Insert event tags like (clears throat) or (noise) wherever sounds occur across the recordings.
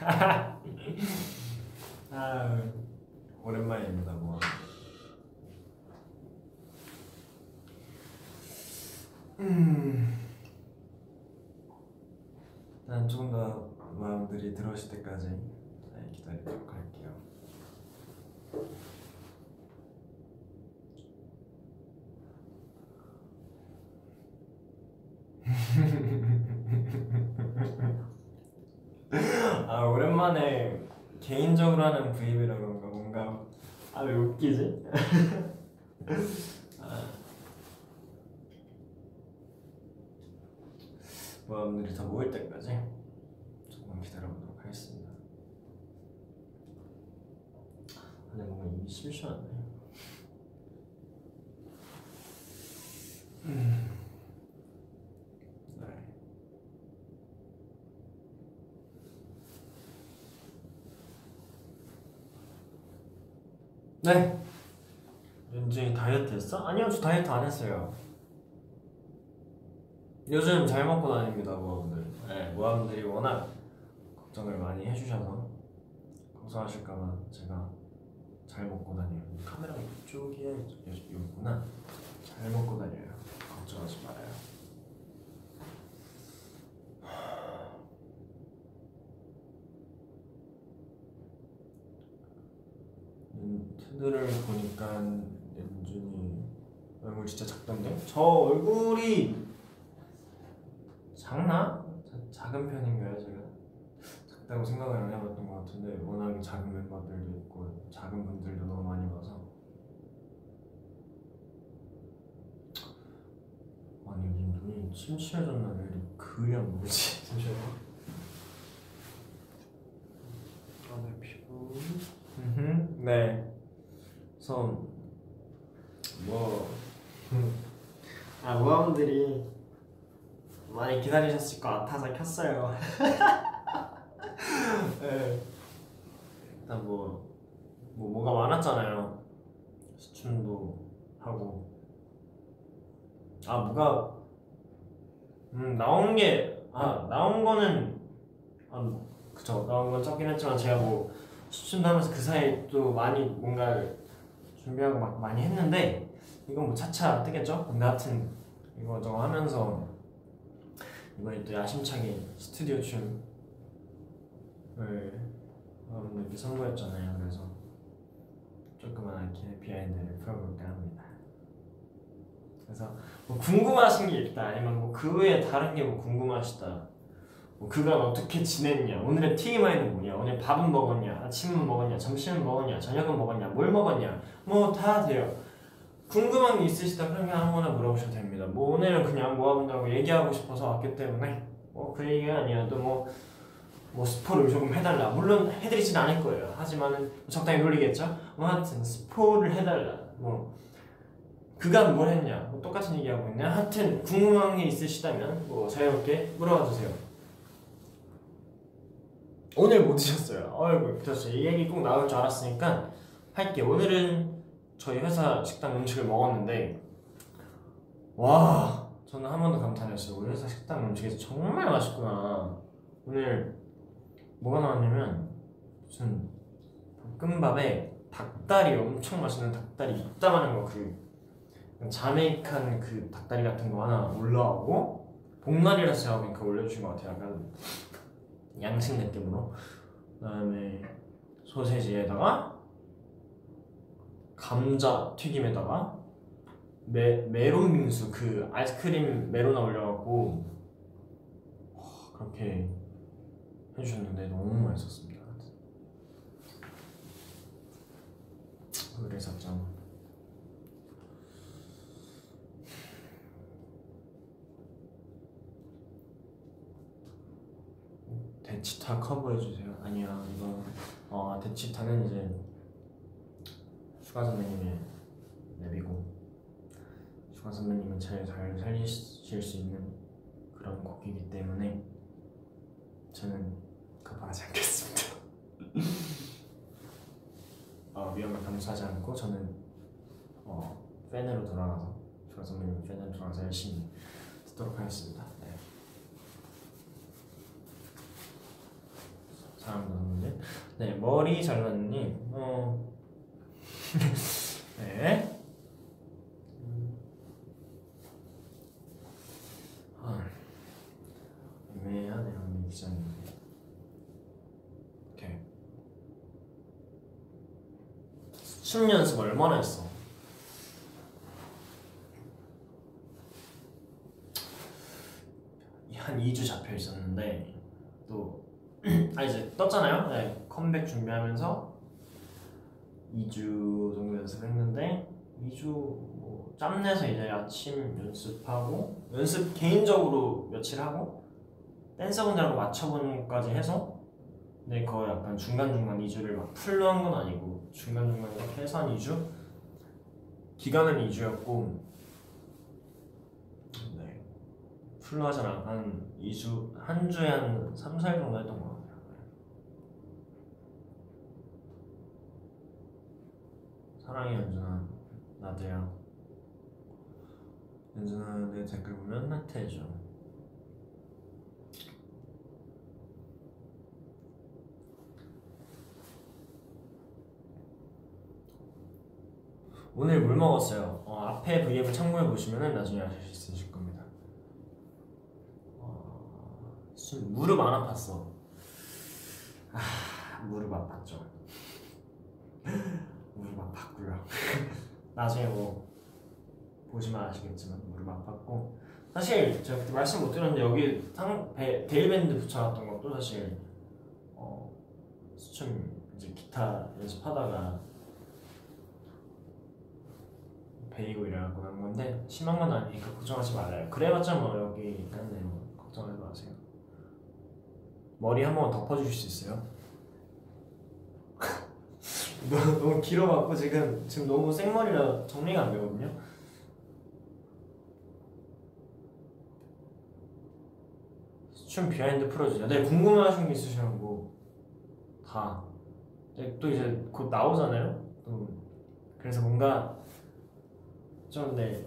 (laughs) 아 오랜만입니다 뭐. 음. 난 조금 더 마음들이 들어오실 때까지 네, 기다리도록 할게요. 아 오랜만에 개인적으로 하는 브이앱이라 그런가 뭔가 아 왜 웃기지? (laughs) 아. 마음들이 다 모일 때까지 조금 기다려보도록 하겠습니다. 근데 뭔가 이미 심심하네. 음. 네. 네. 윤진이 다이어트 했어? 아니요, 저 다이어트 안 했어요. 요즘 잘 먹고 다닙니다, 모아분들. 네, 모아분들이 워낙 걱정을 많이 해주셔서 걱정하실까봐 제가 잘 먹고 다녀요. 카메라가 이쪽이야, 여기구나. 잘 먹고 다녀요. 걱정하지 말아요. 음, 트들을 보니까 연준이 얼굴 진짜 작던데? 저 얼굴이 작나? 자- 작은 편인가요 제가? 작다고 생각을 안 해봤던 것 같은데 워낙에 작은 멤버들도 있고 작은 분들도 너무 많이 봐서 아니 눈이 침침해졌나 왜 이렇게 그이 안 보이지? 잠시만 (laughs) 요 아내 피부 음흠, 네 그래서 뭐 아, 모아분들이 많이 기다리셨을 것 같아서 켰어요. (laughs) 네. 일단 뭐, 뭐 뭐가 많았잖아요. 시춤도 하고. 아 뭐가 음 나온 게아 나온 거는 아 그쵸 나온 건 적긴 했지만 제가 뭐 시춤도 하면서 그 사이에 또 많이 뭔가 준비하고 막 많이 했는데 이건 뭐 차차 뜨겠죠? 근데 하여튼 이거 저거 하면서 이번에 또 야심차게 스튜디오 춤을 여러분들께 선보였잖아요. 그래서 조그맣게 비하인드를 풀어볼까 합니다. 그래서 뭐 궁금하신 게 있다 아니면 뭐 그 외에 다른 게 뭐 궁금하시다 뭐 그간 어떻게 지냈냐 오늘의 TMI는 뭐냐 오늘 밥은 먹었냐 아침은 먹었냐 점심은 먹었냐 저녁은 먹었냐 뭘 먹었냐 뭐 다 돼요 궁금한 게 있으시다 그러면 아무거나 물어보셔도 됩니다. 뭐 오늘은 그냥 모아본다고 얘기하고 싶어서 왔기 때문에 뭐 그 얘기가 아니어도 뭐, 뭐 스포를 조금 해달라. 물론 해드리진 않을 거예요. 하지만은 적당히 놀리겠죠. 뭐 하여튼 스포를 해달라. 뭐 그간 뭘 했냐. 뭐 똑같은 얘기하고 있냐. 하여튼 궁금한 게 있으시다면 뭐 자유롭게 물어봐 주세요. 오늘 못 드셨어요. 어이구 붙었어요. 이 얘기 꼭 나올 줄 알았으니까 할게. 오늘은 저희 회사 식당 음식을 먹었는데 와 저는 한 번도 감탄했어요 우리 회사 식당 음식이 정말 맛있구나 오늘 뭐가 나왔냐면 무슨 볶음밥에 닭다리 엄청 맛있는 닭다리 이따만한 거그 자메이칸 그 닭다리 같은 거 하나 올라오고 복날이라서 제가 보니까 올려주신 것 같아요 약간 양식 느낌으로 그다음에 소세지에다가 감자 튀김에다가 메, 메론 빙수 그 아이스크림 메로나 올려갖고 와, 그렇게 해주셨는데 너무 맛있었습니다. 그래서 좀 대치타 커버해주세요. 아니야 이거 어 대취타는 이제 슈가 선배님의 랩이고 슈가 선배님은 제일 잘 살리실 수 있는 그런 곡이기 때문에 저는 커버하지 않겠습니다. (laughs) 어, 위험을 감수하지 않고 저는 어, 팬으로 돌아가서 슈가 선배님 팬으로 돌아가서 열심히 듣도록 하겠습니다. 네. 사람들 네 머리 잘랐님 어 (laughs) 네. 아, 애매하네요, 이 기자님. 춤 연습 얼마나 했어? 한 2주 잡혀 있었는데 또 (clears throat) 아 이제 떴잖아요. 네, 컴백 준비하면서 2주 정도 연습을 했는데 2주 뭐 짬내서 이제 아침 연습하고 연습 개인적으로 며칠 하고 댄서분들하고 맞춰보는 것까지 해서 근데 거의 약간 중간중간 2주를 막 풀로 한 건 아니고 중간중간 이렇게 해서 한 2주 기간은 2주였고 네 풀로 않고 한 2주 한 주에 한 3, 4일 정도 했던 것 같아요 사랑해 연준아. 나도야 연준아 내 댓글 보면 하트해줘 오늘 물 먹었어요. 어, 앞에 V앱을 참고해 보시면 나중에 아실 수 있으실 겁니다. 어, 술- 무릎 안 아팠어. 아 무릎 아팠죠 무릎 아팠고요 (laughs) 나중에 뭐 보시면 아시겠지만 무릎 아팠고. 사실 제가 그때 말씀 못 드렸는데 여기 상, 배, 데일밴드 붙여놨던 것도 사실 어, 수춤 이제 기타 연습하다가 베이고 이래갖고 난 건데 심한 건 아니니까 걱정하지 말아요. 그래봤자 뭐 여기 있는데 뭐 걱정하지 마세요. 머리 한 번 덮어주실 수 있어요? 너무, 길어갖고 지금 지금 너무 생머리라 정리가 안 되거든요. 춤 behind 풀어주세요. 네 궁금하신 게 있으시면 뭐 다 네, 또 이제 곧 나오잖아요. 또 그래서 뭔가 좀 네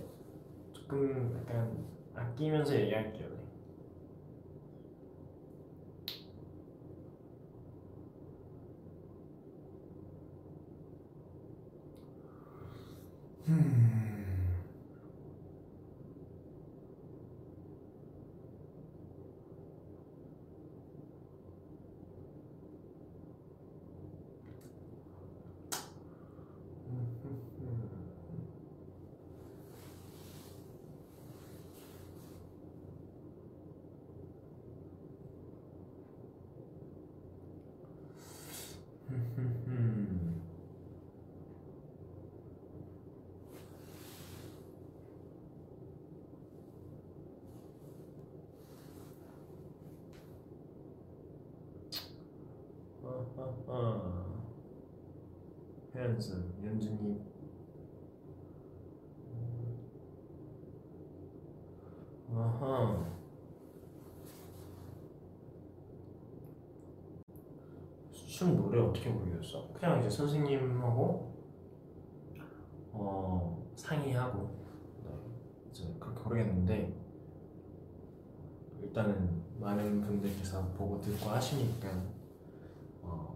조금 약간 아끼면서 얘기할게요. 네. 음. 아하하. 현수, 연준이. 아하. 춤 노래 어떻게 부르셨어? 그냥 이제 선생님하고 어 상의하고 네, 이제 그렇게 부르겠는데 일단은 많은 분들께서 보고 듣고 하시니까 어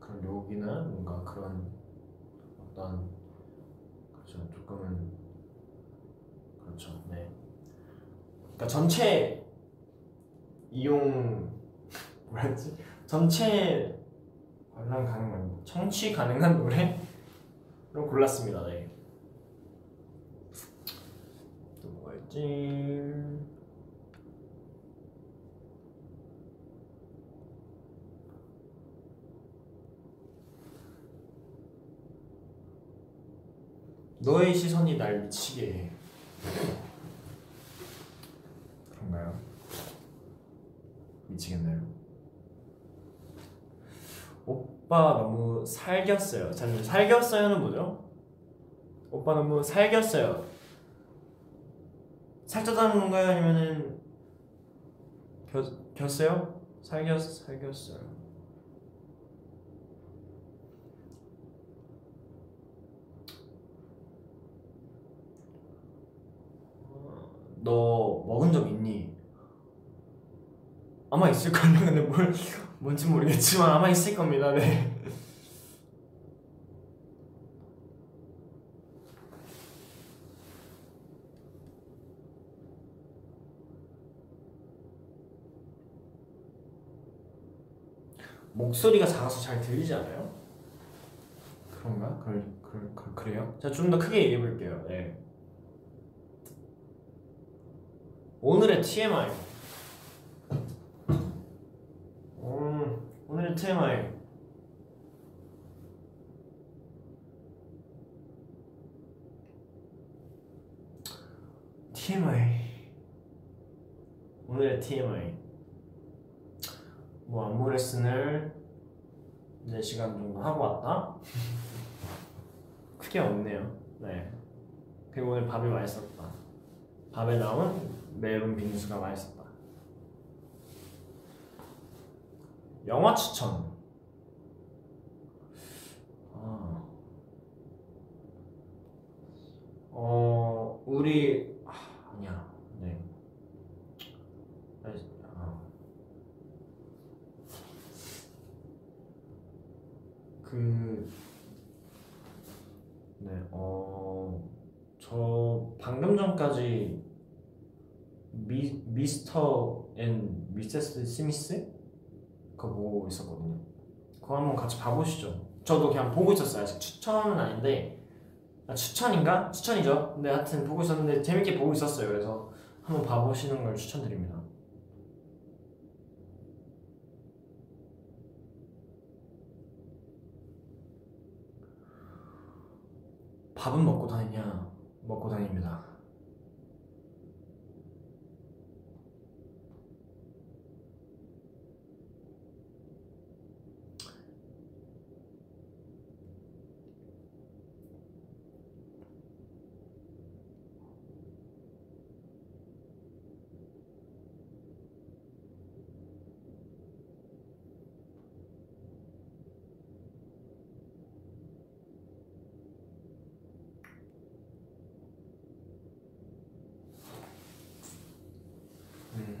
그런 욕이나 뭔가 그런 어떤 그렇죠 조금은 그렇죠 네 그러니까 전체 이용 뭐였지? 전체 관람 가능한 청취 가능한 노래로 골랐습니다. 네. 또 뭐가 있지? 너의 시선이 날 미치게 해. 그런가요? 미치겠나요? 오빠 너무 살겼어요. 저는 살겼어요는 뭐죠? 오빠 너무 살겼어요. 살쪘다는 건가요? 아니면은 겨, 겼어요? 살겼 살겼어요. 어, 너 먹은 적 있니? 아마 있을 거예요. 근데 뭘 뭔지 모르겠지만 아마 있을 겁니다. 네. 목소리가 작아서 잘 들리지 않아요? 그런가? 그럴, 그럴, 그, 그래요? 자, 좀 더 크게 얘기해 볼게요. 네. 오늘의 TMI. 음, 오늘의 TMI. TMI. 오늘의 TMI. 뭐 안무 레슨을 4시간 정도 하고 왔다? (laughs) 크게 없네요. 네. 그리고 오늘 밥이 맛있었다. 밥에 나온 매운 빙수가 맛있었다. 영화 추천. 아. 어, 우리 아, 아니야. 네. 아. 그 네, 어, 저 방금 전까지 미, Mr. and Mrs. Smith 그거 보고 있었거든요. 그거 한번 같이 봐보시죠. 저도 그냥 보고 있었어요. 아직 추천은 아닌데 아, 추천인가? 추천이죠. 근데 하여튼 보고 있었는데 재밌게 보고 있었어요. 그래서 한번 봐보시는 걸 추천드립니다. 밥은 먹고 다니냐? 먹고 다닙니다.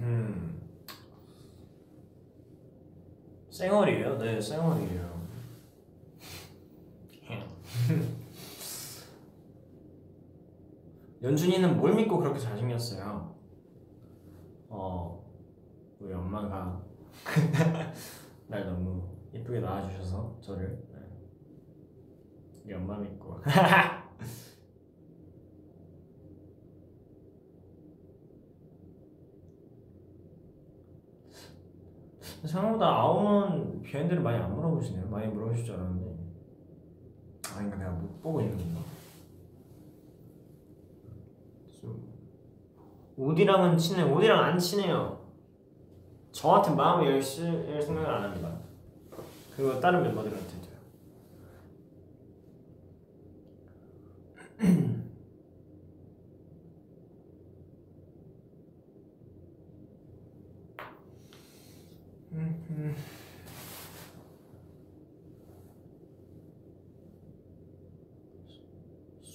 음. 쌩얼이에요? 네, 쌩얼이에요. 연준이는 뭘 믿고 그렇게 잘생겼어요? 어, 우리 엄마가 (laughs) 날 너무 예쁘게 낳아주셔서 저를 네. 우리 엄마 믿고 (laughs) 생각보다 아웅은 비하인드를 많이 안 물어보시네요. 많이 물어보실 줄 알았는데. 아, 그러니까 내가 못 보고 있는 건가? 좀 오디랑은 친해. 오디랑 안 친해요. 저한테 마음을 열, 시, 열 생각을 안 합니다. 그리고 다른 멤버들한테도요.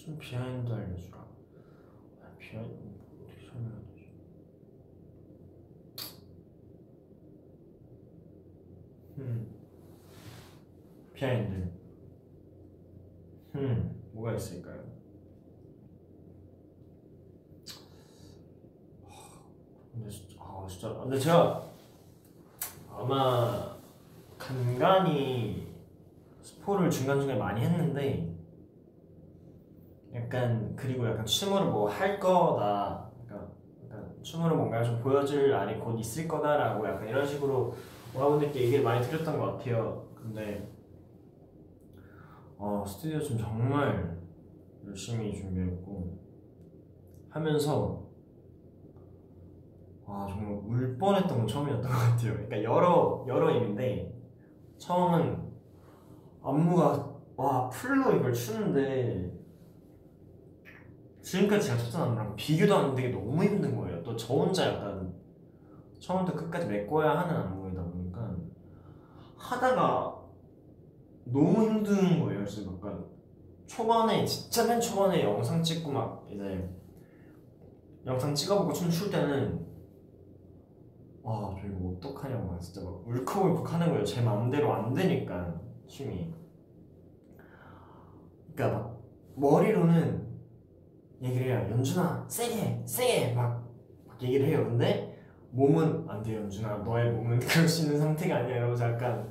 좀 behind 알려주라. 아, behind 어떻게 설명해야 되지? 음. behind. 음, 뭐가 있을까요? 근데 진짜, 아 진짜, 근데 제가 아마 간간히 스포를 중간중간에 많이 했는데 약간 그리고 약간 춤으로 뭐 할 거다. 그러니까 약간 춤으로 뭔가 좀 보여줄 날이 곧 있을 거다라고 약간 이런 식으로 여러분들께 얘기를 많이 드렸던 것 같아요. 근데 어 스튜디오 좀 정말 열심히 준비했고 하면서 와 정말 울 뻔했던 건 처음이었던 (laughs) 것 같아요 그러니까 여러 여러 의미인데 처음은 안무가 와 풀로 이걸 추는데 지금까지 제가 쳤던 안무랑 비교도 안 되게 너무 힘든 거예요. 또 저 혼자 약간 처음부터 끝까지 메꿔야 하는 안무이다 보니까 하다가 너무 힘든 거예요. 그래서 약간 초반에 진짜 맨 초반에 영상 찍고 막 이제 영상 찍어보고 춤출 때는 아, 저 이거 어떡하냐고 막 진짜 막 울컥울컥 하는 거예요. 제 마음대로 안 되니까 춤이. 그러니까 막 머리로는 얘기를 해요. 연준아, 세게, 세게 막, 막 얘기를 해요. 근데 몸은 안 돼, 연준아. 너의 몸은 (laughs) 그럴 수 있는 상태가 아니야. 이러면서 약간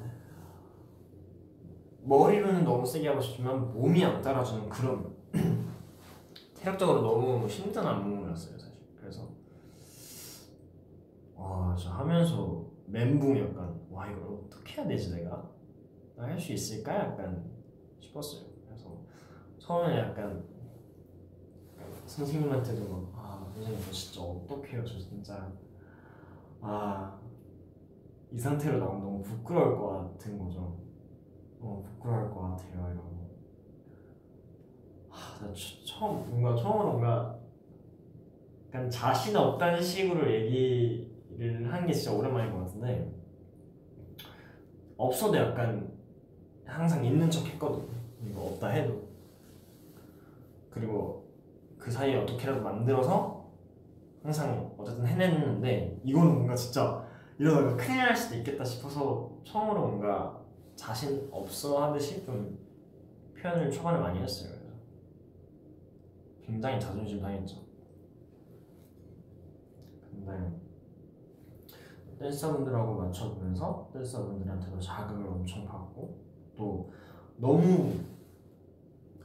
머리로는 너무 세게 하고 싶지만 몸이 안 따라주는 그런 (clears throat) 체력적으로 너무 힘든 안무였어요, 와, 저 하면서 멘붕 약간 와 이걸 어떻게 해야 되지 내가? 나 할 수 있을까? 약간 싶었어요. 그래서 처음에 약간 선생님한테도 막, 아 선생님 저 진짜 어떡해요 저 진짜 아 이 상태로 나오면 너무 부끄러울 것 같은 거죠 너무 부끄러울 것 같아요 이러고 하, 나 처- 처음 뭔가 처음으로 뭔가 약간 자신 없다는 식으로 얘기 를 하는 게 진짜 오랜만인 것 같은데 없어도 약간 항상 있는 척 했거든 이거 없다 해도. 그리고 그 사이에 어떻게라도 만들어서 항상 어쨌든 해냈는데 이거는 뭔가 진짜 이러다가 큰일 날 수도 있겠다 싶어서 처음으로 뭔가 자신 없어 하듯이 좀 표현을 초반에 많이 했어요. 굉장히 자존심 상했죠. 근데 댄서분들하고 맞춰보면서 댄서분들한테도 자극을 엄청 받고 또 너무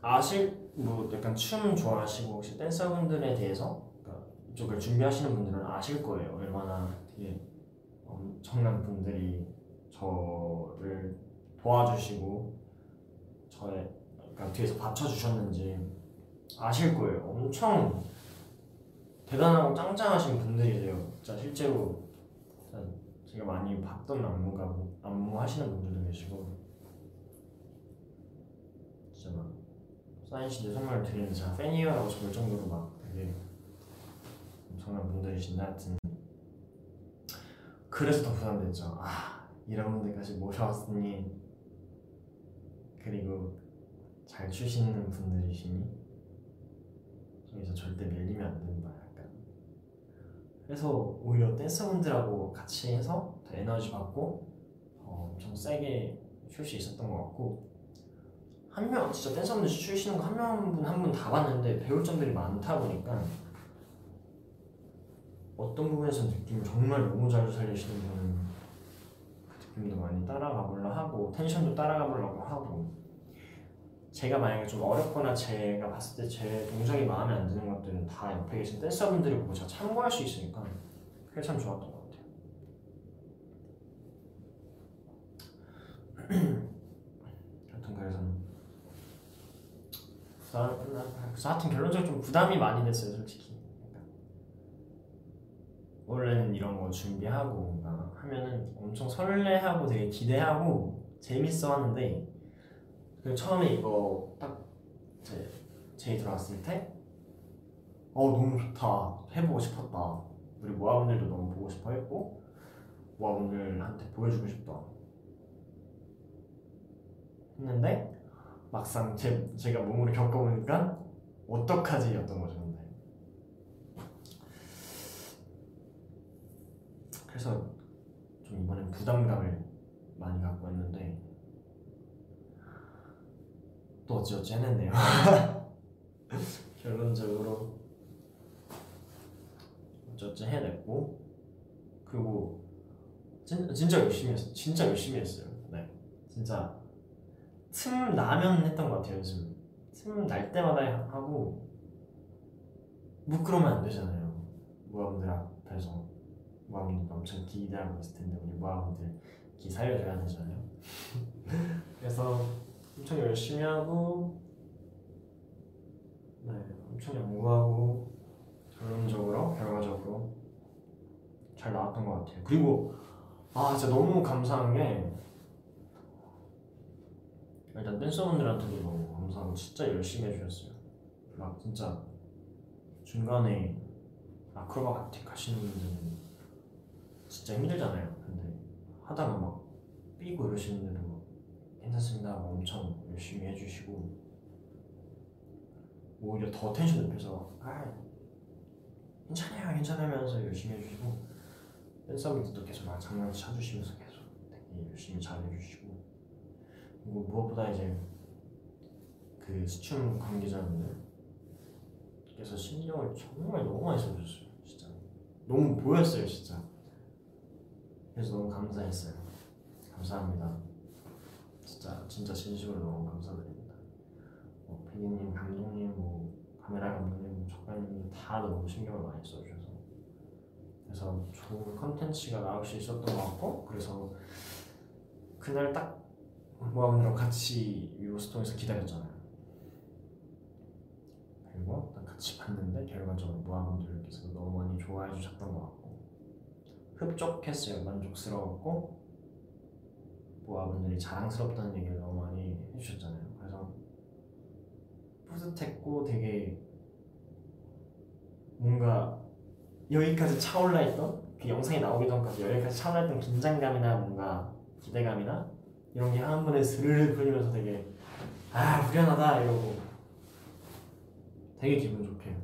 아실 뭐 약간 춤 좋아하시고 혹시 댄서분들에 대해서 그러니까 이쪽을 준비하시는 분들은 아실 거예요. 얼마나 되게 엄청난 분들이 저를 도와주시고 저의 약간 뒤에서 받쳐주셨는지 아실 거예요. 엄청 대단하고 짱짱하신 분들이세요. 진짜 실제로 제가 많이 봤던 안무가 안무 하시는 분들도 계시고. 진짜 막 사인 씨들 선물 드리는데 제가 팬이에요라고 적을 정도로 막 되게 엄청난 분들이신데 하여튼. 그래서 더 부담됐죠. 아 이런 분들까지 모셔왔으니. 그리고 잘 추시는 분들이시니. 여기서 절대 밀리면 안 된다 그래서 오히려 댄서분들하고 같이 해서 더 에너지 받고 어, 엄청 세게 출수 있었던 것 같고 한 명 진짜 댄서분들 추시는 거 한 명 한 분 다 봤는데 배울 점들이 많다 보니까 어떤 부분에서 느낌을 정말 너무 잘 살리시는 분은 그 느낌도 많이 따라가 보려 하고 텐션도 따라가 보려고 하고 제가 만약에 좀 어렵거나 제가 봤을 때 제 동작이 마음에 안 드는 것들은 다 옆에 계신 댄서분들이 보고 제가 참고할 수 있으니까 그게 참 좋았던 것 같아요. (clears throat) 하여튼 그래서 부담, 그래서 하여튼 결론적으로 좀 부담이 많이 됐어요 솔직히 약간. 원래는 이런 거 준비하고 뭔가 하면은 엄청 설레하고 되게 기대하고 재밌어 하는데 그 처음에 이거 딱 제, 제이 들어왔을 때 어 너무 좋다. 해보고 싶었다. 우리 모아분들도 너무 보고 싶어 했고 모아분들한테 보여주고 싶다. 했는데 막상 제, 제가 몸으로 겪어보니까 어떡하지? 였던 거죠 근데. 그래서 좀 이번엔 부담감을 많이 갖고 있는데 또 어찌어찌 해냈네요. (laughs) 결론적으로 어찌어찌 해냈고 그리고 진, 진짜 열심히 했어요 진짜 열심히 했어요. 네. 진짜 틈 나면 했던 것 같아요 연습 틈날 때마다 하고 뭐 그러면 안 되잖아요. 모아분들 앞에서 모아분들 엄청 기대하고 있을 텐데 우리 모아분들 기 살려줘야 되잖아요. (laughs) 그래서 엄청 열심히 하고 네 엄청 연구하고 결론적으로 결과적으로 잘 나왔던 것 같아요. 그리고 아 진짜 너무 감사한 게 일단 댄서분들한테도 너무 감사하고 진짜 열심히 해주셨어요. 막 진짜 중간에 아크로바틱 하시는 분들은 진짜 힘들잖아요. 근데 하다가 막 삐고 이러시는데도 막 괜찮습니다. 하고 엄청 열심히 해주시고. 오히려 더 텐션 높여서 아 괜찮아요 괜찮으면서 열심히 해주시고. 댄서분들도 계속 막 장난치 쳐주시면서 계속 되게 열심히 잘 해주시고. 그리고 무엇보다 이제 그 수춤 관계자분들께서 신경을 정말 너무 많이 써주셨어요 진짜. 너무 보였어요 진짜. 그래서 너무 감사했어요. 감사합니다 진짜 진짜 진심으로 너무 감사드립니다. 뭐 백인님 감독님 뭐 카메라 감독님 작가님 다 너무 신경을 많이 써주셔서. 그래서 좋은 컨텐츠가 나올 수 있었던 것 같고 그래서 그날 딱 모아분들랑 같이 위로스톤에서 기다렸잖아요. 그리고 딱 같이 봤는데 결과적으로 모아분들께서 너무 많이 좋아해 주셨던 것 같고 흡족했어요. 만족스러웠고 모아분들이 자랑스럽다는 얘기를 너무 많이 해주셨잖아요 그래서 뿌듯했고 되게 뭔가 여기까지 차올라 있던 그 영상이 나오기 전까지 여기까지 차올라 있던 긴장감이나 뭔가 기대감이나 이런 게 한 번에 스르르 풀리면서 되게 아 후련하다 이러고 되게 기분 좋게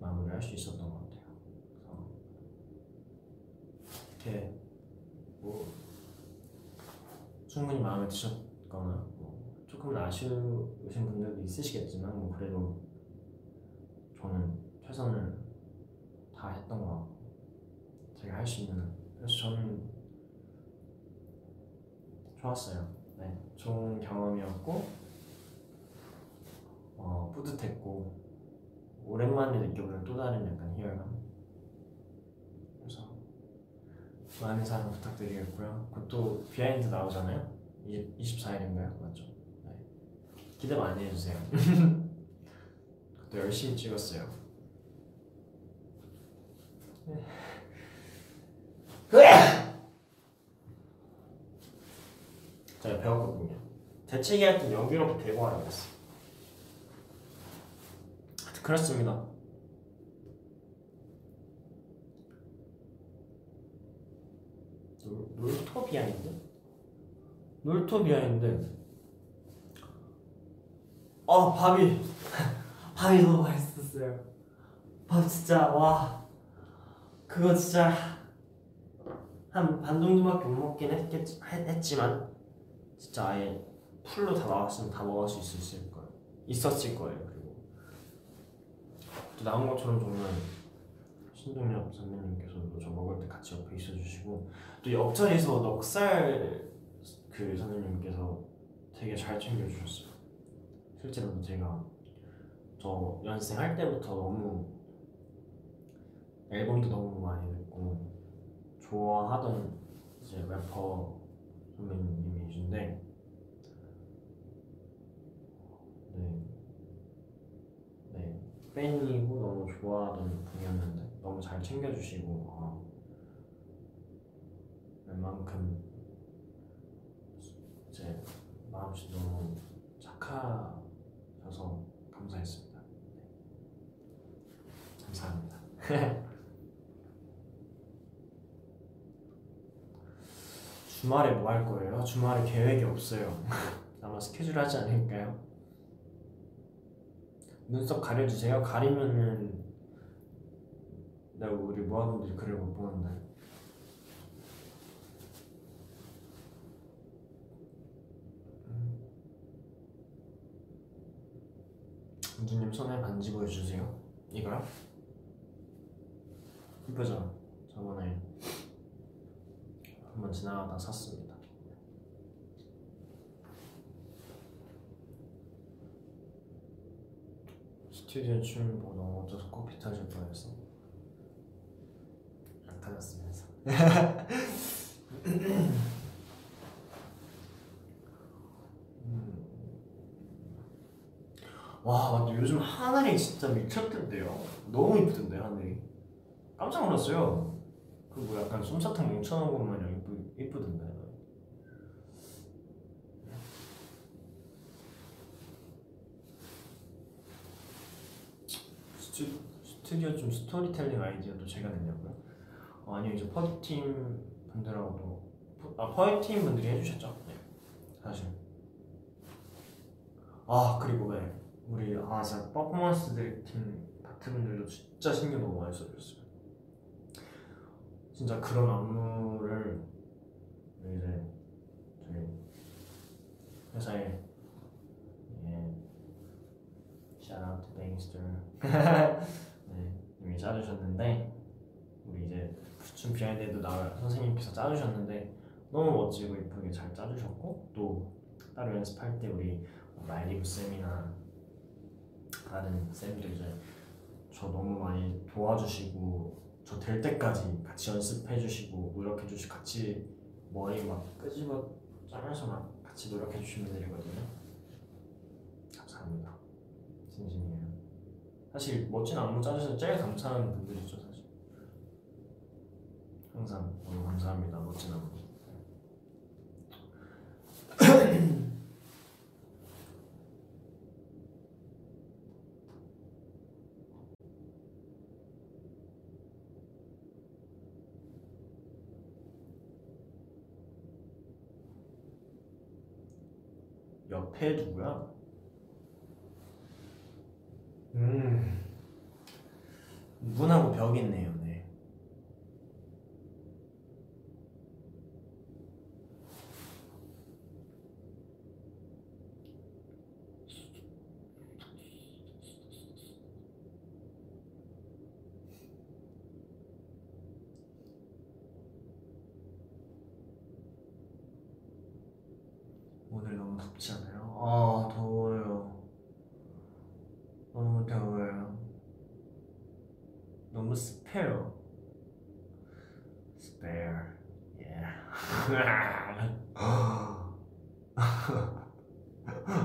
마무리를 할 수 있었던 것 같아요. 그래서 이렇게 뭐 충분히 마음에 드셨거나 뭐 조금은 아쉬우신 분들도 있으시겠지만 뭐 그래도 저는 최선을 다 했던 것 같고 제가 할 수 있는 그래서 저는 좋았어요. 네, 좋은 경험이었고 어, 뿌듯했고 오랜만에 느껴보는 또 다른 약간 희열감. 그래서 많은 사랑 부탁드리겠고요. 그것도 behind 나오잖아요. 24일인가요? 맞죠? 네. 기대 많이 해주세요. (laughs) 그것도 열심히 찍었어요. 제가 배웠거든요. 대책이 할때 여기로 대고 하라고 했어. 하여튼 그렇습니다. 놀, 놀토 behind? 놀토 behind. 어 밥이 (laughs) 밥이 너무 맛있었어요. 밥 진짜 와 그거 진짜 한 반 정도밖에 못 먹긴 했겠, 했지만 진짜 아예 풀로 다 나왔으면 다 먹을 수 있었을 거예요. 있었을 거예요. 그리고 또 나온 것처럼 정말 신동엽 선배님께서도 저 먹을 때 같이 옆에 있어주시고 또 옆자리에서 넉살 그 선배님께서 되게 잘 챙겨주셨어요. 실제로도 제가 저 연습생 할 때부터 너무 앨범도 너무 많이 듣고 좋아하던 이제 래퍼 선배님이신데 네, 네 팬이고 너무 좋아하던 분이었는데 너무 잘 챙겨주시고 아, 웬만큼 이제 마음씨 너무 착하셔서 감사했습니다. 네. 감사합니다. (laughs) 주말에 뭐 할 거예요? 주말에 계획이 없어요. (laughs) 아마 스케줄 하지 않을까요? 눈썹 가려주세요. 가리면은 내가 우리 모아분들이 글을 못 보는데. 은주님 손에 반지 보여주세요. 이거요? 이쁘죠? 저번에 한번 지나가다 샀습니다. 스튜디오 춤 보고 너무 어쩌서 커피 타실 뻔했어. 음. 와 맞다 요즘 하늘이 진짜 미쳤던데요. 너무 이쁘던데 하늘이. 깜짝 놀랐어요. 그뭐 약간 솜사탕 뭉쳐놓은 것 마냥 이쁘, 이쁘던데. 스튜, 스튜디오 좀 스토리텔링 아이디어도 제가 냈냐고요? 어, 아니요 이제 퍼팀 분들하고도 아 퍼팀 분들이 해주셨죠. 네 사실. 아 그리고 네 우리 아 진짜 퍼포먼스 팀 파트 분들도 진짜 신경 너무 많이 써주셨어요. 진짜 그런 안무를 이제 저희 회사에 예 shout out to (laughs) 네 이미 짜주셨는데 우리 이제 춤 behind에도 나와 선생님께서 짜주셨는데 너무 멋지고 예쁘게 잘 짜주셨고 또 따로 연습할 때 우리 라이리브 쌤이나 다른 쌤들 이제 저 너무 많이 도와주시고 저 될 때까지 같이 연습해 주시고 노력해 주시 같이 머리 막 쥐어짜면서 막 같이 노력해 주신 분들이거든요. 감사합니다. 진심이에요. 사실 멋진 안무 짜주셔서 제일 감사한 분들이죠 항상 너무 감사합니다. 멋진 안무 (clears throat) 옆에 누구야? 음. 문하고 벽 있네요 네 오늘 너무 덥지 않아요? 아 더워요 너무 더워요 너무 습해요 spare yeah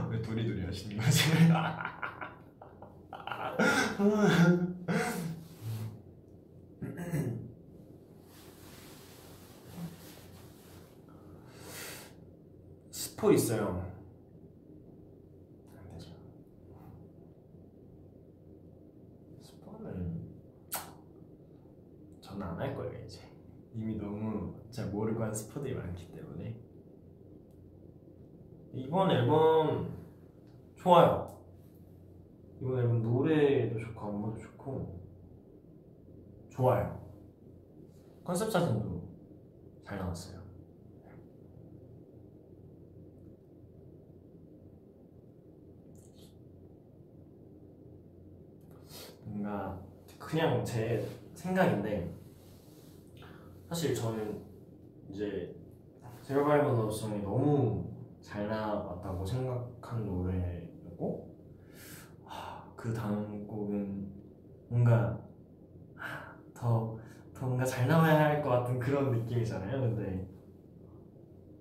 왜 도리도리 하시는 거지? (laughs) 스포 있어요. 안 되죠. 스포는 저는 안 할 거예요 이제. 이미 너무 잘 모르고 한 스포들이 많기 때문에. 이번 앨범 좋아요 이번 앨범 노래도 좋고 안무도 좋고 좋아요. 컨셉 사진도 잘 나왔어요. 뭔가 그냥 제 생각인데 사실 저는 이제 세러바이벌 러브송이 너무 잘 나왔다고 생각한 노래였고 하, 그 다음 곡은 뭔가 하, 더, 더 뭔가 잘 나와야 할 것 같은 그런 느낌이잖아요 근데.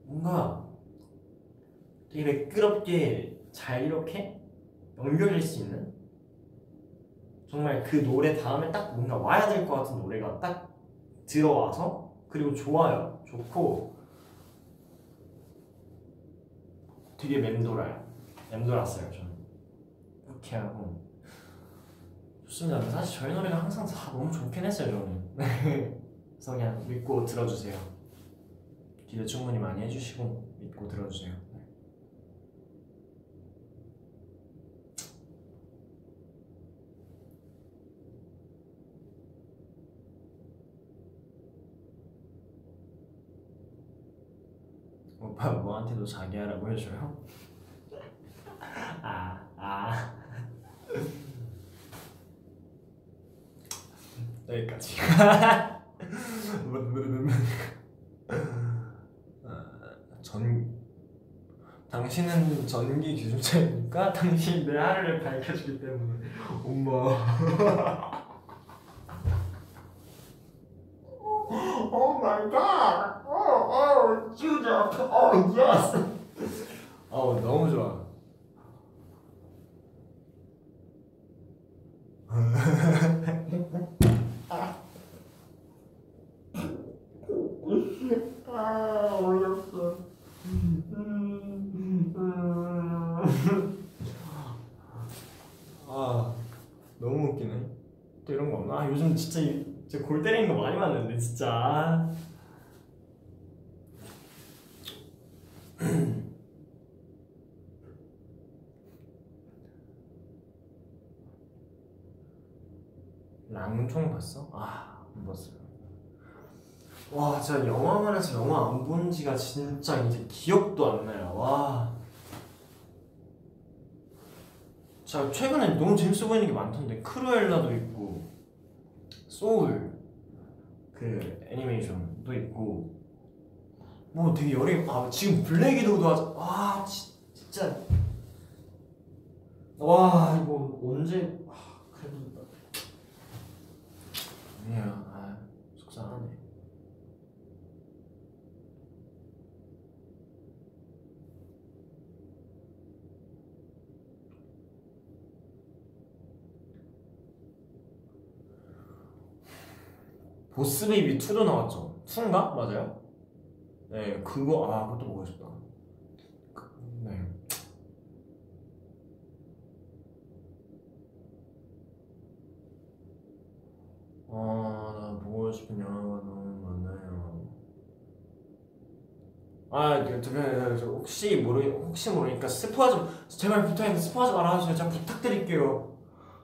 뭔가 되게 매끄럽게 잘 이렇게 연결될 수 있는? 정말 그 노래 다음에 딱 뭔가 와야 될 것 같은 노래가 딱 들어와서 그리고 좋아요 좋고. 되게 맴돌아요. 맴돌았어요 저는. 이렇게 하고 좋습니다. 사실 저희 노래가 항상 다 너무 좋긴 했어요 저는 (laughs) 그래서 그냥 믿고 들어주세요. 기대 충분히 많이 해주시고 믿고 들어주세요. 오빠 뭐한테도 자기 하라고 해줘요? (laughs) 아, 아. (laughs) 여기까지. 아, 전 당신은 전기 기준자이니까 당신이 내 하루를 밝혀주기 때문에 엄마. Oh my god! Oh, oh, Judah! Oh, yes! 어, 너무 좋아. 아, 어이없어. 아, 너무 웃기네. 또 이런 거 없나? 아, 요즘 진짜, 이- 진짜 골 때리는 거 많이 봤는데, 진짜. (clears throat) 랑총 봤어? 아, 안 봤어요. 와 진짜 영화관에서 영화 안 본 지가 진짜 이제 기억도 안 나요 와 자, 최근에 너무 재밌어 보이는 게 많던데 크루엘라도 있고 소울 그 애니메이션도 있고. 뭐 되게 열이 아 지금 블랙이도도 하자 와 지- 진짜. 와 이거 언제 아 그래도. 아니야 아 속상하네 보스 베이비 2도 나왔죠 2인가? 맞아요? 네 그거 아 그것도 보고 싶다 그, 네 아, 나 보고 싶은 영화가 너무 많아요. 아, 그, 저, 그, 저, 혹시 모르, 혹시 모르니까 스포하지, 마- 제발 부탁인데 스포하지 말아주세요. 제가 부탁드릴게요.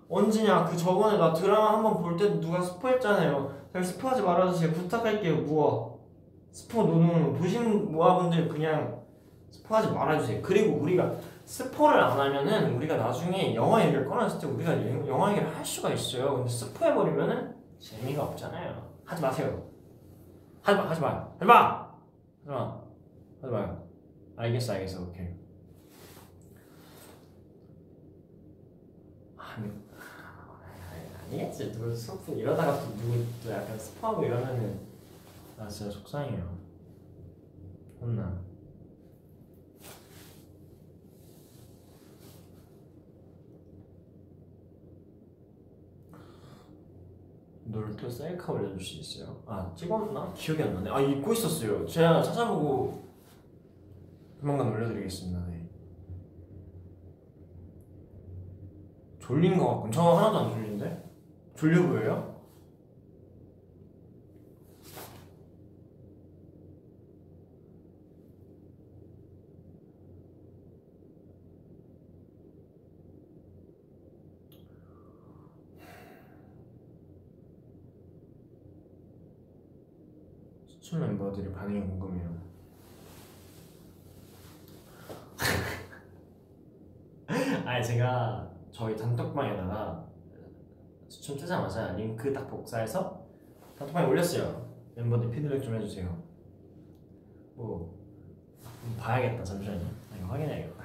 언제냐? 그 저번에 나 드라마 한 번 볼 때도 누가 스포했잖아요. 제발 스포하지 말아주세요. 부탁할게요. 무어. 스포 노노 보신 모아분들 그냥 스포하지 말아주세요. 그리고 우리가 스포를 안 하면은 우리가 나중에 영화 얘기를 꺼냈을 때 우리가 예- 영화 얘기를 할 수가 있어요. 근데 스포해버리면은 재미가 없잖아요. 하지 마세요. 하지 마, 하지 마, 하지 마, 하지 마, 하지 마요. 알겠어, 알겠어, 오케이. 아니, 아니, 아니겠지. 누구 스포 이러다가 또 누구 또 약간 스포하고 이러면은 나 진짜 속상해요. 혼나. 놀토 셀카 올려줄 수 있어요? 아 찍었나? 기억이 안 나네 아 잊고 있었어요 제가 찾아보고 조만간 올려드리겠습니다 네. 졸린 거 같군 저 하나도 안 졸린데? 졸려 보여요? 수출 멤버들의 반응이 궁금해요. (laughs) 아니 제가 저희 단톡방에다가 수춤 뜨자마자 링크 딱 복사해서 단톡방에 올렸어요. 멤버들 피드백 좀 해주세요. 뭐 음, 봐야겠다 잠시만요. 아, 이거 확인해야겠다.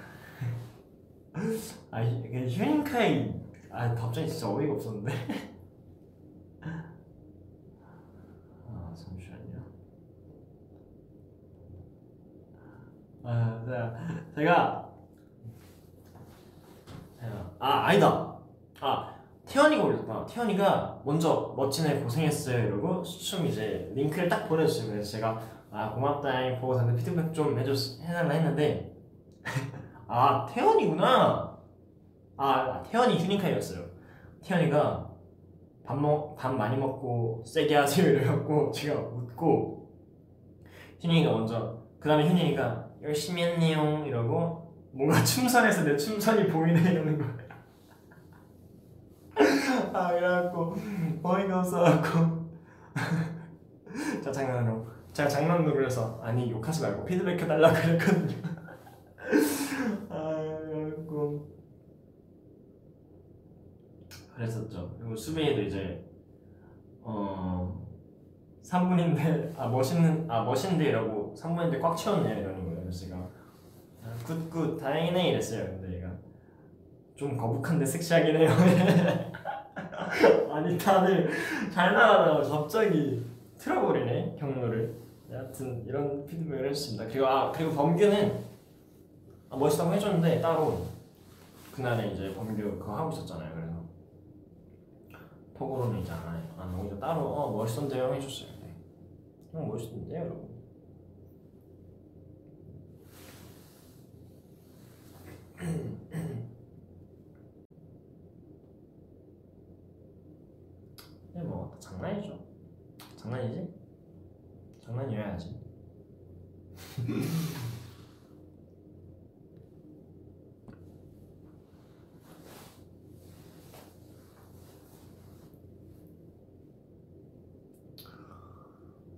(laughs) 아 휴닝카이 아 갑자기 진짜 어이가 없었는데. (laughs) 아 잠시만요. 아, 자, 제가 제가 아 아니다. 아 태연이가 올렸다. 태연이가 먼저 멋진 애 고생했어요 이러고 수춤 이제 링크를 딱. 그래서 제가 아 고맙다 보고 다들 피드백 좀 해줬 해달라 했는데 (laughs) 아 태연이구나. 아 태연이 휴닝카이였어요. 태연이가 밥 먹, 밥 많이 먹고 세게 하세요 이래갖고 제가 웃고 휴닝이가 먼저 그 다음에 휴닝이가 열심히 했네요 이러고 뭔가 춤선에서 내 춤선이 보이네 이러는 거야 (laughs) 아 이래갖고 어이가 없어갖고. (laughs) 자 장난으로. 제가 장난으로 그래서 아니 욕하지 말고 피드백 해달라 그랬거든요. (laughs) 아 그래갖고. 그랬었죠. 그리고 수빈이도 이제 어 3분인데 아 멋있는 아 멋있는데 이라고 3분인데 꽉 채웠네 이러는 거예요 그래서 제가. 아, good good. 다행이네 이랬어요. 근데 얘가. 좀 거북한데 섹시하긴 해요 (laughs) 아니 다들 잘 나가다가 갑자기 틀어버리네 경로를. 네, 하여튼 이런 피드백을 해줬습니다. 그리고 아 그리고 범규는 아, 멋있다고 해줬는데 따로 그날에 이제 범규 그거 하고 있었잖아요 그래서. 톡으로는 이제 안, 해- 안 이제 따로 어 멋있던데요 해줬어요. 네. 형 멋있던데요 여러분 (clears throat) 근데 뭐 장난이죠 장난이지? 장난이어야지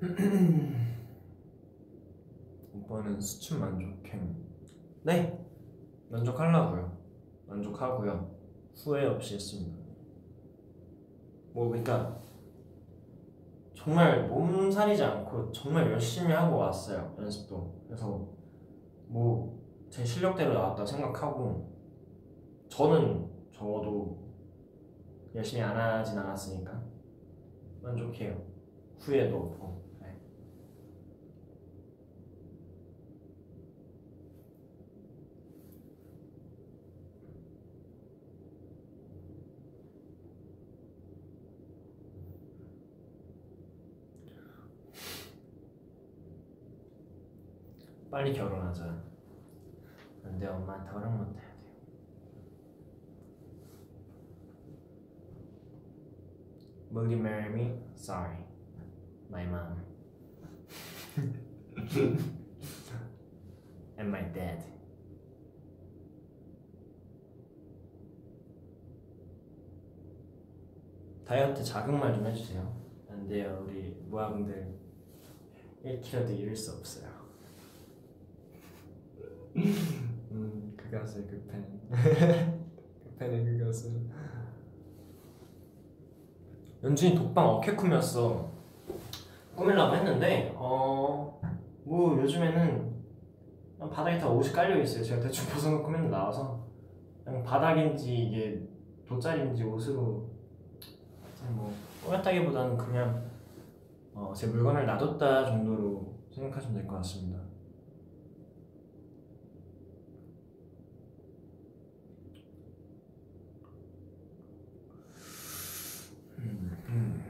(laughs) 오빠는 수춘 만족해. 네, 만족하려고요. 만족하고요. 후회 없이 했습니다. 뭐 그러니까 정말 몸살이지 않고 정말 열심히 하고 왔어요 연습도. 그래서 뭐 제 실력대로 나왔다 생각하고 저는 적어도 열심히 안 하진 않았으니까 만족해요. 후회도 없고. 네. 빨리 결혼하자. 근데 엄마한테 허락 못 해야 돼요. Will you marry me? Sorry, my mom (laughs) and my dad. 다이어트 자극말 좀 해주세요. 안 돼요, 우리 모아분들 1kg도 잃을 수 없어요. 음, 그것을 급한 급한의 그것을 연준이 독방 어깨 꿈이었어. 꾸밀라고 했는데 어 뭐 요즘에는 바닥에 다 옷이 깔려 있어요. 제가 대충 (laughs) 벗어놓고 맨날 나와서. 그냥 바닥인지 이게 돗자리인지 옷으로 뭐 꾸몄다기보다는 그냥 어, 제 물건을 놔뒀다 정도로 생각하시면 될 것 같습니다 음.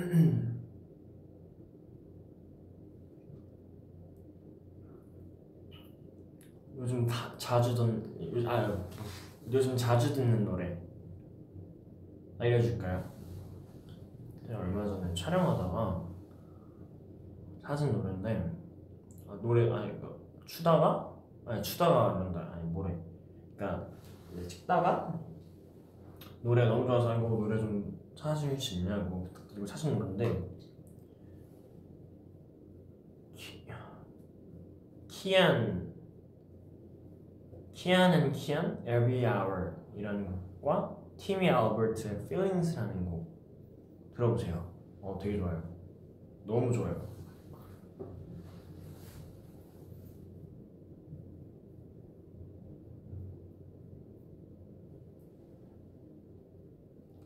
(clears throat) 요즘 다, 자주 듣는 아 요즘 자주 듣는 노래 알려줄까요? 얼마 전에 촬영하다가 찾은 노래인데 아, 노래 아니 그 추다가? 아니 추다가 아니다. 아니 뭐래. 그러니까 찍다가 노래 너무 좋아서 이거 노래 좀 찾을 수 있냐고 찾은 노래인데 키, 키안 키안은 키안 Every Hour 이라는 곡과 티미 알버트의 Feelings라는 곡 들어보세요. 어 되게 좋아요. 너무 좋아요.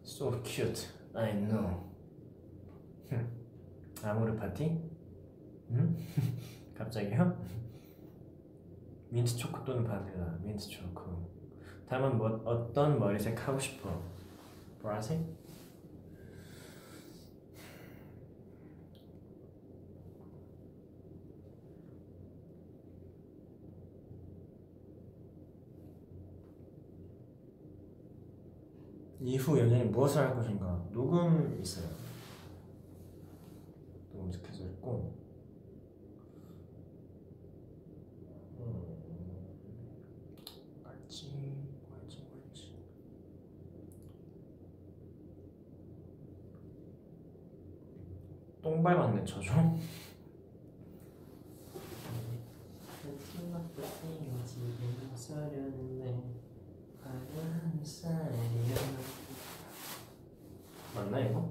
So cute. I know 아모르 파티? 응? (laughs) 갑자기요? 민트 초코 또는 바닐라 민트 초코 다음은 뭐, 어떤 머리색 하고 싶어? 보라색? 이후 연예인 무엇을 할 것인가? 녹음 있어요. 스케줄 있고. 음, 알지? 뭐할지 모르지. 똥 밟았네 저죠 맞나 이거?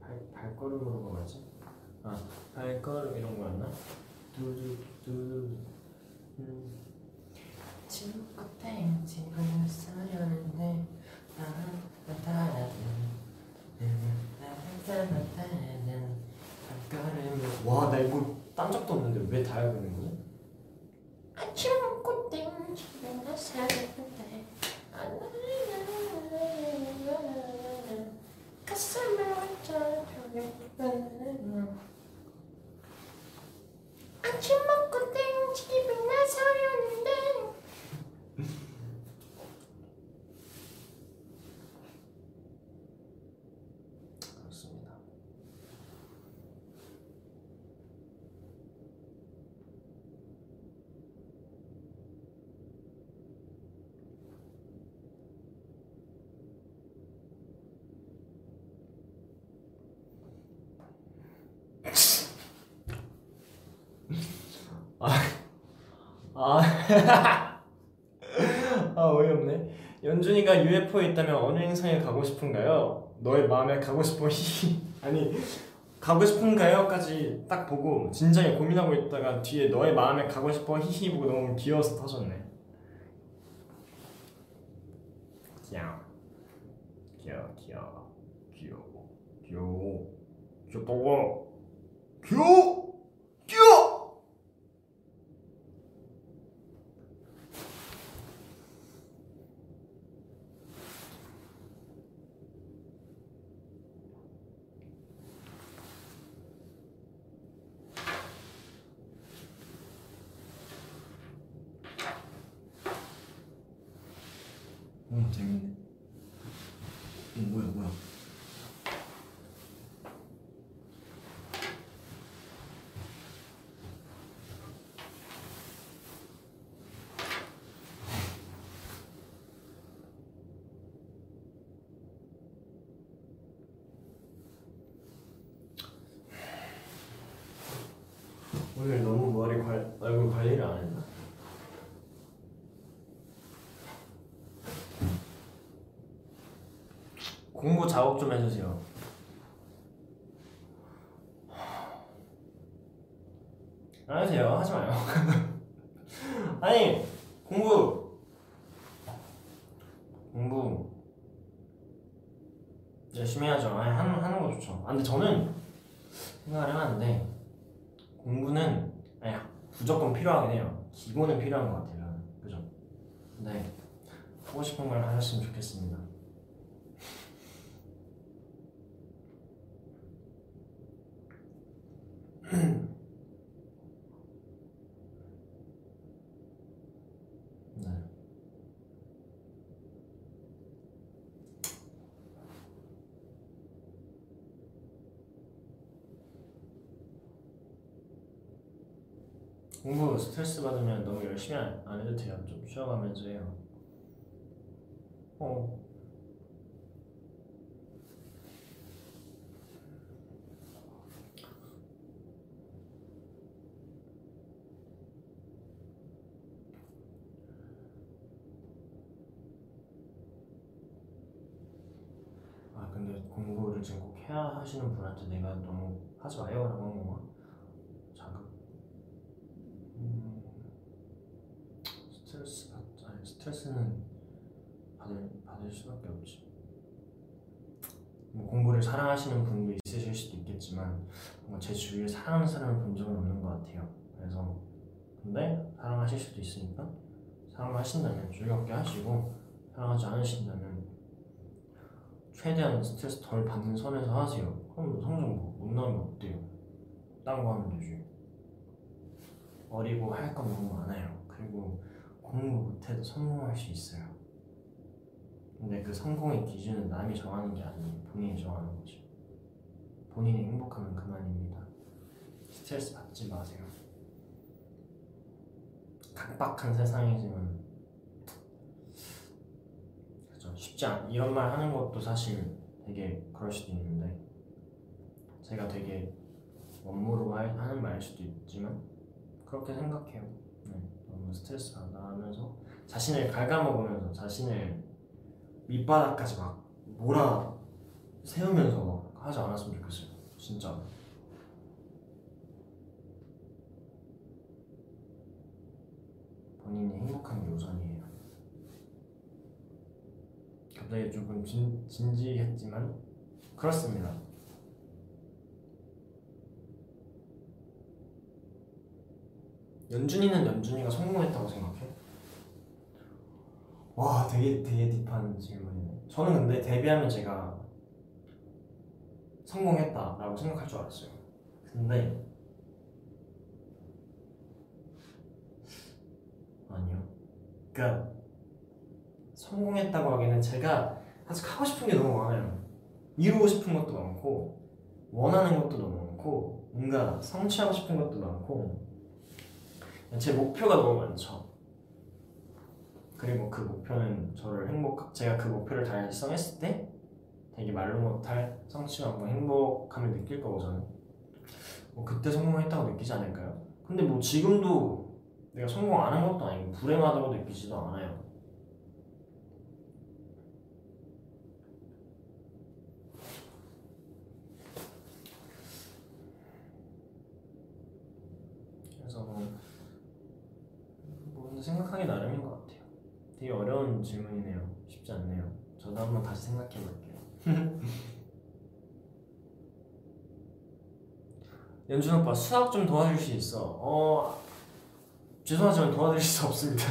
발, 발걸음으로 가야지 아 발걸음 이런 거였나? 두두두 음. 친구 끝에 친구를 써였는데 나는 따라는 나는 따라는 발걸음을 와나 이거 딴 적도 없는데 왜 다 알고 있는 거지? 아침 먹고 땡집에 나서는데 가슴을 완전 아침 먹고 땡집에 나서려는데 그렇습니다. 아, (laughs) 아 어이없네. 연준이가 UFO에 있다면 어느 행성에 가고 싶은가요? 너의 마음에 가고 싶어 (laughs) 아니 가고 싶은가요?까지 딱 보고 진작에 고민하고 있다가 뒤에 너의 마음에 가고 싶어 히히 보고 너무 귀여워서 터졌네. 귀여워, 귀여워, 귀여워, 귀여워, 귀여워, 귀여워, 귀여워. 음 재밌네. 음, 뭐야 뭐야. 오늘 너무 머리 관 얼굴 관리를 안 했나? 공부 작업 좀 해주세요. 안 하세요. 하지 마요. (laughs) 아니 공부 공부 열심히 해야죠. 아니 하는 하는 거 좋죠. 아, 근데 저는 생각을 해봤는데 공부는 아니 무조건 필요하긴 해요. 기본은 필요한 것 같아요. 그죠? 근데 하고 싶은 걸 하셨으면 좋겠습니다. 네. 공부 스트레스 받으면 너무 열심히 안, 안 해도 돼요. 좀 쉬어가면서 해요. 어. 아 근데 공부를 지금 꼭 해야 하시는 분한테 내가 너무 하지 마요라고 한 건가? 자극. 음, 스트레스 받 아니 스트레스는 받을 받을 수밖에 없지. 뭐 공부를 사랑 하시는 분도 있으실 수도 있겠지만 뭔가 제 주위에 사랑하는 사람을 본 적은 없는 것 같아요. 그래서 근데 사랑하실 수도 있으니까 사랑하신다면 즐겁게 하시고 사랑하지 않으신다면 최대한 스트레스 덜 받는 선에서 하세요. 그럼 성적 뭐못 나오면 어때요? 딴 거 하면 되지. 어리고 할 건 너무 많아요. 그리고 공부 못해도 성공할 수 있어요. 근데 그 성공의 기준은 남이 정하는 게 아니에요. 본인이 정하는 거죠. 본인이 행복하면 그만입니다. 스트레스 받지 마세요. 각박한 세상이지만 그죠 쉽지 않 이런 말 하는 것도 사실 되게 그럴 수도 있는데 제가 되게 원모로 할- 하는 말일 수도 있지만 그렇게 생각해요. 네, 너무 스트레스 받아하면서 자신을 갉아먹으면서 자신을 밑바닥까지 막 몰아 세우면서 하지 않았으면 좋겠어요. 진짜. 본인이 행복한 게 우선이에요. 갑자기 조금 진, 진지했지만 그렇습니다. 연준이는 연준이가 성공했다고 생각해? 와 되게 되게 딥한 질문이네. 저는 근데 데뷔하면 제가 성공했다라고 생각할 줄 알았어요. 근데 아니요. 그러니까 성공했다고 하기에는 제가 아직 하고 싶은 게 너무 많아요. 이루고 싶은 것도 많고 원하는 것도 너무 많고 뭔가 성취하고 싶은 것도 많고 제 목표가 너무 많죠. 그리고 그 목표는 저를 행복 제가 그 목표를 달성했을 때 되게 말로 못할 성취감과 행복함을 느낄 거고 저는 뭐 그때 성공했다고 느끼지 않을까요? 근데 뭐 지금도 내가 성공 안 한 것도 아니고 불행하다고 느끼지도 않아요. 그래서 뭐, 뭐 생각하기 나름인 것 같아요. 되게 어려운 질문이네요. 쉽지 않네요. 저도 한번 다시 생각해 볼게요. (laughs) 연준 오빠 수학 좀 도와줄 수 있어. 어 죄송하지만 도와드릴 수 없습니다.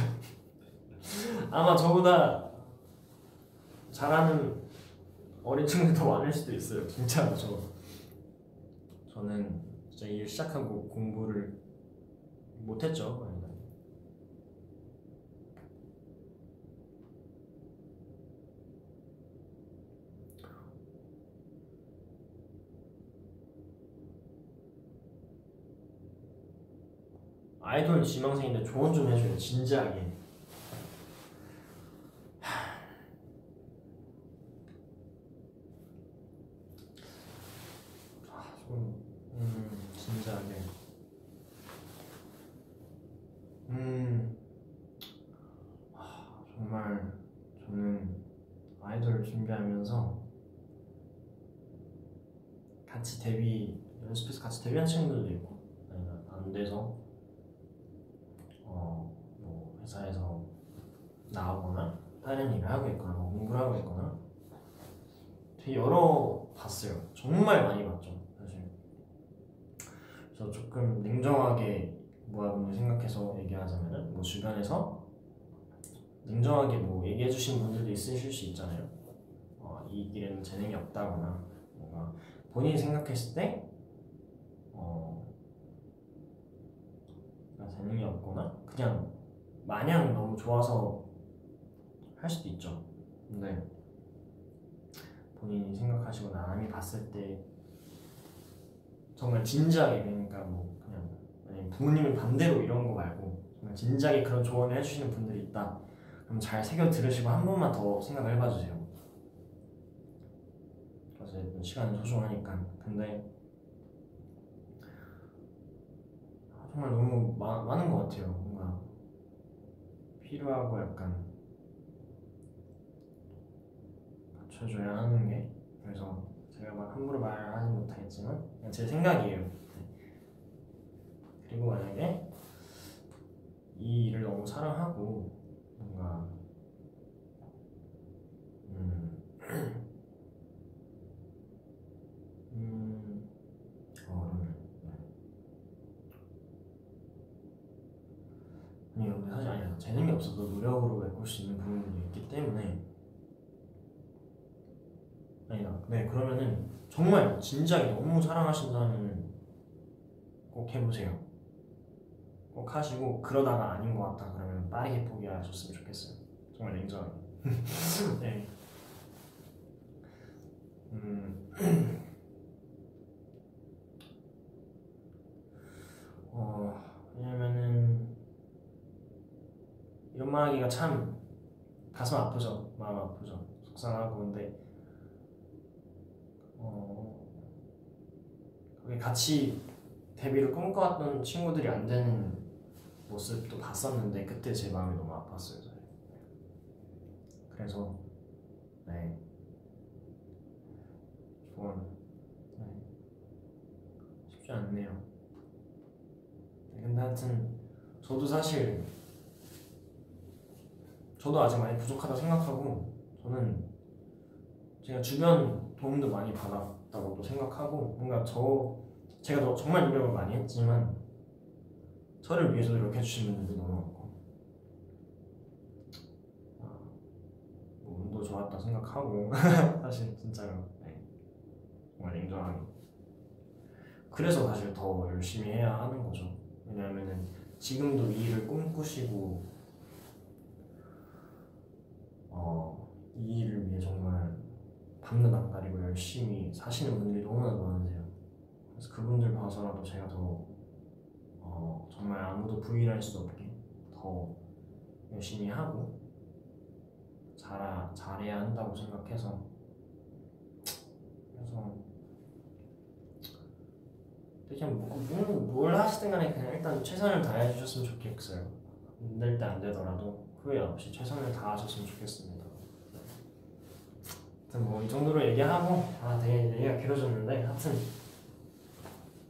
(laughs) 아마 저보다 잘하는 어린 친구들이 더 많을 수도 있어요. 진짜로 저 저는 진짜 일 시작하고 공부를 못했죠. 아이돌 지망생인데 조언 좀 해줘요 진지하게 아, 좀, 음, 진지하게 음 아, 정말 저는 아이돌 준비하면서 같이 데뷔 연습해서 같이 데뷔한 친구들도 있고 아니면 안 돼서 어, 뭐 회사에서 나오거나 다른 일을 하고 있거나 뭐 공부를 하고 있거나 되게 여러 봤어요. 정말 많이 봤죠, 사실. 그래서 조금 냉정하게 모아분을 생각해서 얘기하자면은 뭐 주변에서 냉정하게 뭐 얘기해 주신 분들도 있으실 수 있잖아요. 어, 이 길에는 재능이 없다거나 뭔가 본인이 생각했을 때 어, 재능이 없거나 그냥 마냥 너무 좋아서 할 수도 있죠. 근데 본인이 생각하시고 남이 봤을 때 정말 진지하게 그러니까 뭐 그냥 만약에 부모님이 반대로 이런 거 말고 정말 진지하게 그런 조언을 해주시는 분들이 있다. 그럼 잘 새겨 들으시고 한 번만 더 생각을 해봐 주세요. 어쨌든 시간은 소중하니까. 근데 정말 너무 마, 많은 것 같아요. 뭔가 필요하고 약간 받쳐줘야 하는 게 그래서 제가 막 함부로 말하지 못하겠지만 그냥 제 생각이에요. 네. 그리고 만약에 이 일을 너무 사랑하고 뭔가 음, (clears throat) 음, 어렵네. 아니 근데 사실 아니야 재능이 없어도 노력으로 메꿀 수 있는 부분들이 있기 때문에 아니다 네 그러면은 정말 진지하게 너무 사랑하신다면 꼭 해보세요 꼭 하시고 그러다가 아닌 것 같다 그러면 빠르게 포기하셨으면 좋겠어요 정말 냉정하게 (laughs) 네 음. (clears throat) 어 왜냐면은 이런 말 하기가 참 가슴 아프죠. 마음 아프죠. 속상하고 근데 같이 데뷔를 꿈꿔왔던 친구들이 안 되는 모습도 봤었는데 그때 제 마음이 너무 아팠어요. 저는. 그래서 네 조언 네. 쉽지 않네요. 네, 근데 하여튼 저도 사실 저도 아직 많이 부족하다 생각하고 저는 제가 주변 도움도 많이 받았다고도 생각하고 뭔가 저 제가 더 정말 노력을 많이 했지만 저를 위해서 노력해 주신 분들도 너무 많고 아, 뭐 운도 좋았다 생각하고 (laughs) 사실 진짜로 네. 정말 냉정하게 그래서 사실 더 열심히 해야 하는 거죠 왜냐하면은 지금도 이 일을 꿈꾸시고 어, 이 일을 위해 정말 밤낮 안 가리고 열심히 사시는 분들이 너무나 많으세요. 그래서 그분들 봐서라도 제가 더 어, 정말 아무도 부인할 수 없게 더 열심히 하고 잘 잘해야 한다고 생각해서 그래서 그냥 뭐, 뭐, 뭘 하시든 간에 그냥 일단 최선을 다해 주셨으면 좋겠어요. 안 될 때 안 되더라도 후회 없이 최선을 다하셨으면 좋겠습니다. 하여튼 뭐 이 정도로 얘기하고 아 되게 얘기가 길어졌는데 하여튼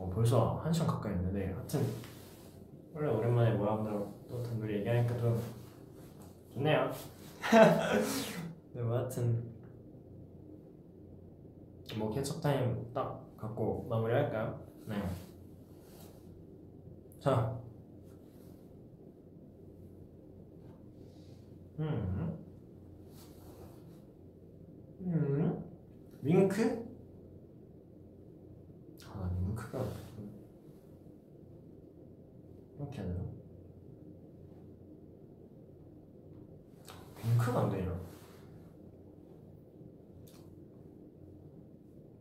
어, 벌써 한 시간 가까이 했는데 하여튼 원래 오랜만에 모양대로 또 단둘이 얘기하니까 또 좋네요. (laughs) 네, 뭐 하여튼 뭐 캐첩 타임 딱 갖고 마무리할까요? 네. 자. 음. 음. 윙크? 아, 윙크가 이렇게 되나? 윙크가 안 되냐?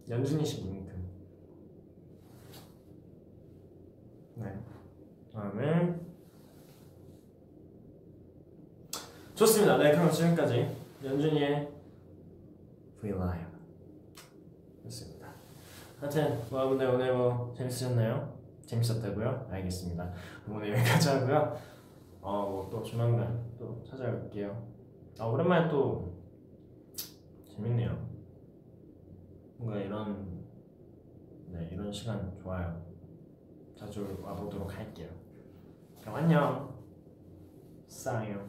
연준이 씨 윙크. 네. 다음에 좋습니다. 네, 그럼 지금까지 연준이의 V Live. 하여튼 뭐 여러분들 오늘 뭐 재밌으셨나요? 재밌었다고요? 알겠습니다. 오늘 여기까지 하고요. 어 뭐 또 조만간 또 찾아올게요. 아 오랜만에 또 재밌네요. 뭔가 이런 네 이런 시간 좋아요. 자주 와보도록 할게요. 그럼 안녕. 싸요.